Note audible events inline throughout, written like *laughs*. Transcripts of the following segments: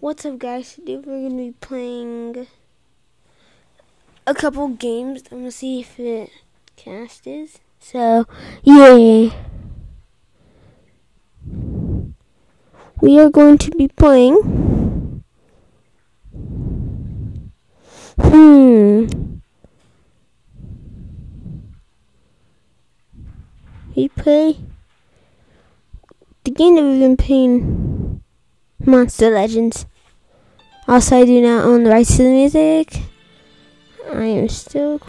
What's up, guys? Today we're gonna be playing a couple games. I'm gonna see if it cast is. So, yeah. We are going to be playing. Hmm. We play the game that we've been playing. Monster Legends. Also, I do not own the rights to the music. I am still.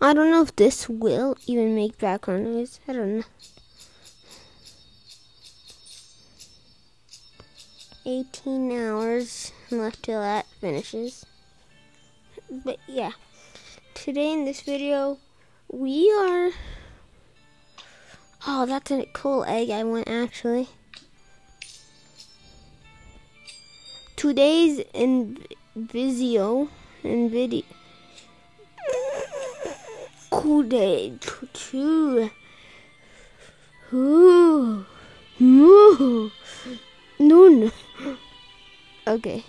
I don't know if this will even make background noise. I don't know. 18 hours left till that finishes. But yeah today in this video, we are. Oh, that's a cool egg I want actually. Today's in video in video. Cool day. Two. Ooh. Ooh. Okay.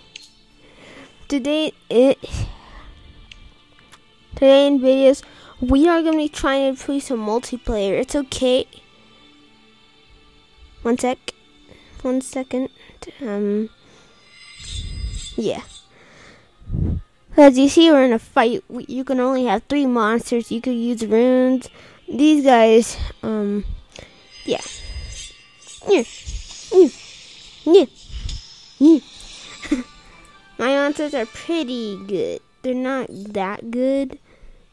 Today it Today in videos, we are going to be trying to play some multiplayer. It's okay. One sec. One second. Um. Yeah. As you see, we're in a fight. You can only have three monsters. You could use runes. These guys, um, yeah. Yeah. Yeah. Yeah. *laughs* My monsters are pretty good. They're not that good.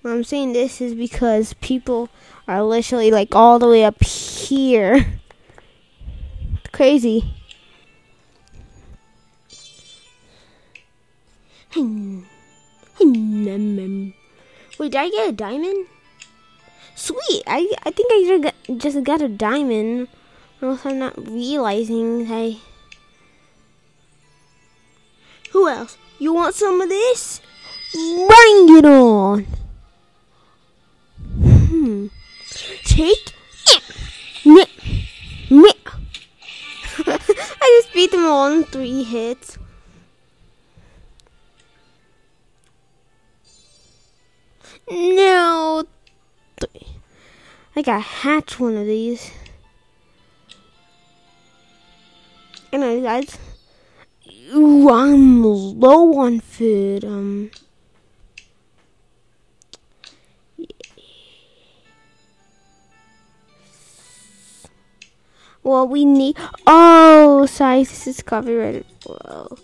I'm saying this is because people are literally like all the way up here. *laughs* crazy. Wait, did I get a diamond? Sweet. I I think I just got, a diamond. Unless I'm not realizing I. Who else? You want some of this? Bring it on. Hmm. Take it. *laughs* I just beat them all in three hits. No. I gotta hatch one of these. Anyway, guys. Ooh, I'm low on food. Um. Well, we need. Oh, sorry, this is copyrighted. Whoa.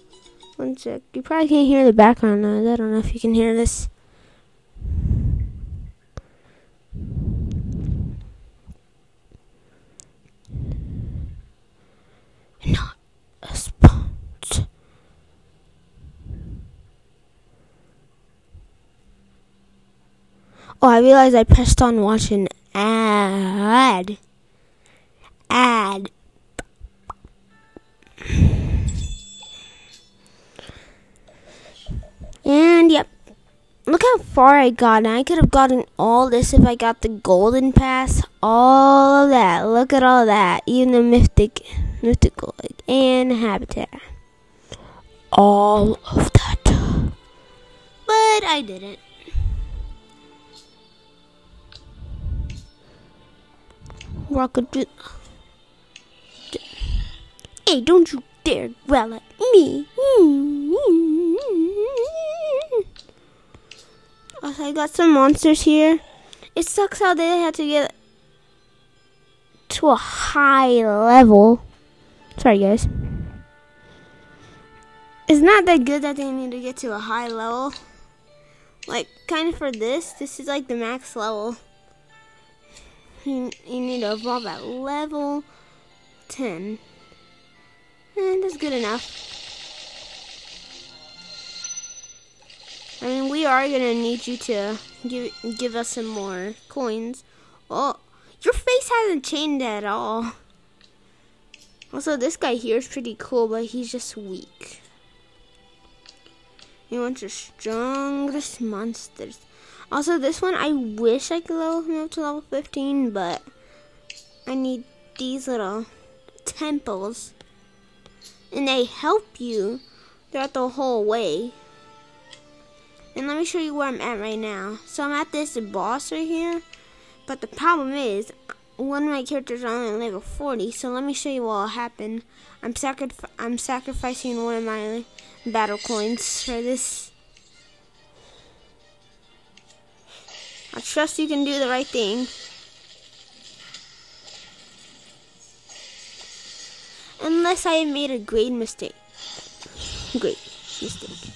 One sec. You probably can't hear the background noise. I don't know if you can hear this. Not a. Oh, I realized I pressed on watch an ad ad. And yep. Look how far I got. I could have gotten all this if I got the golden pass. All of that. Look at all that. Even the mythic, mythical and habitat. All of that. But I didn't. Rocket. Hey, don't you dare growl at me. Also, I got some monsters here. It sucks how they had to get to a high level. Sorry, guys. It's not that good that they need to get to a high level. Like, kind of for this, this is like the max level. You, you need to evolve at level 10. And that's good enough. I mean, we are gonna need you to give give us some more coins. Oh, your face hasn't changed at all. Also, this guy here is pretty cool, but he's just weak. He wants the strongest monsters. Also, this one, I wish I could level him up to level 15, but I need these little temples. And they help you throughout the whole way. And let me show you where I'm at right now. So I'm at this boss right here. But the problem is, one of my characters only level 40. So let me show you what will happen. I'm, sacri I'm sacrificing one of my battle coins for this. I trust you can do the right thing. Unless I made a great mistake. Great mistake.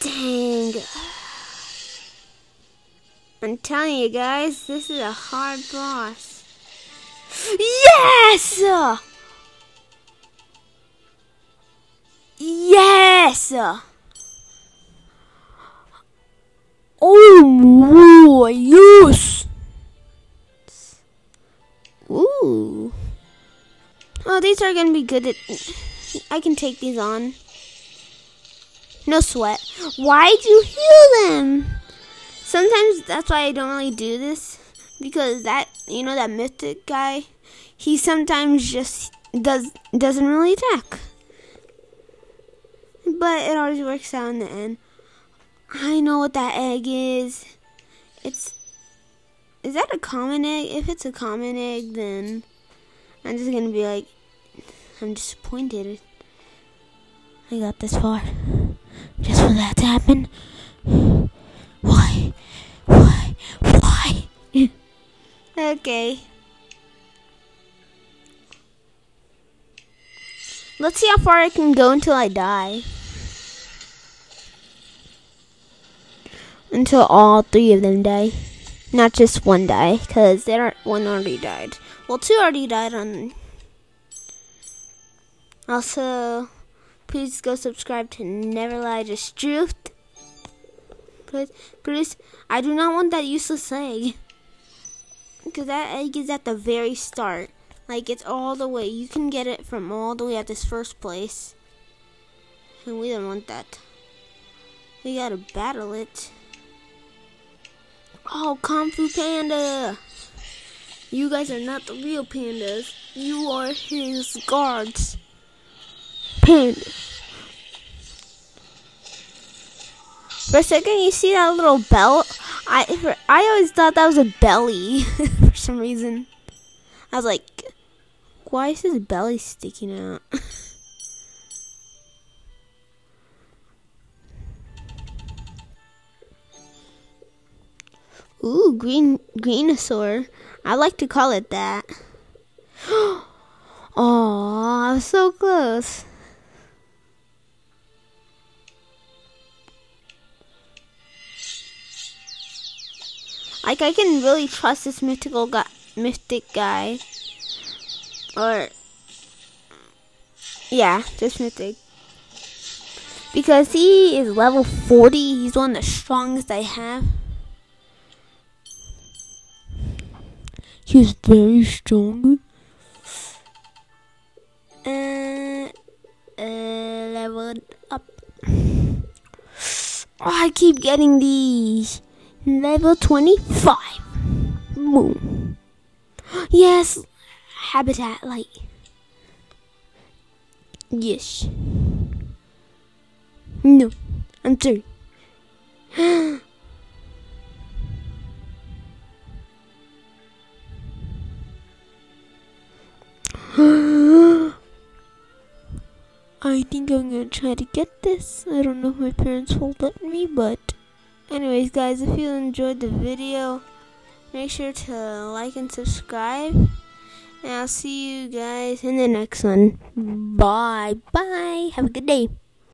Dang. I'm telling you guys, this is a hard boss. Yes! Yes! Oh, yes! Ooh. Oh, these are gonna be good. At, I can take these on. No sweat. Why'd you heal them? Sometimes that's why I don't really do this. Because that, you know, that mythic guy, he sometimes just does doesn't really attack. But it always works out in the end. I know what that egg is. It's is that a common egg? If it's a common egg, then I'm just gonna be like, I'm disappointed. I got this far just for that to happen. Why? Why? Why? *laughs* okay. Let's see how far I can go until I die. Until all three of them die. Not just one die, because they aren't, one already died. Well, two already died on. Also, Please go subscribe to Never Lie Just Truth. Please, please, I do not want that useless egg. Because that egg is at the very start. Like, it's all the way. You can get it from all the way at this first place. And we don't want that. We gotta battle it. Oh, Kung Fu Panda! You guys are not the real pandas. You are his guards. Panda. For a second, you see that little belt? I for, I always thought that was a belly *laughs* for some reason. I was like, why is his belly sticking out? *laughs* Ooh, green greenosaur. I like to call it that. *gasps* Oh, I was so close. Like I can really trust this mythical guy, mystic guy, or yeah, just mythic, because he is level forty. He's one of the strongest I have. He's very strong. Uh, uh, leveled up. Oh, I keep getting these. Level 25. Boom. Yes. Habitat light. Yes. No. I'm sorry. *gasps* *gasps* *gasps* I think I'm gonna try to get this. I don't know if my parents will let me, but Anyways, guys, if you enjoyed the video, make sure to like and subscribe. And I'll see you guys in the next one. Bye. Bye. Have a good day.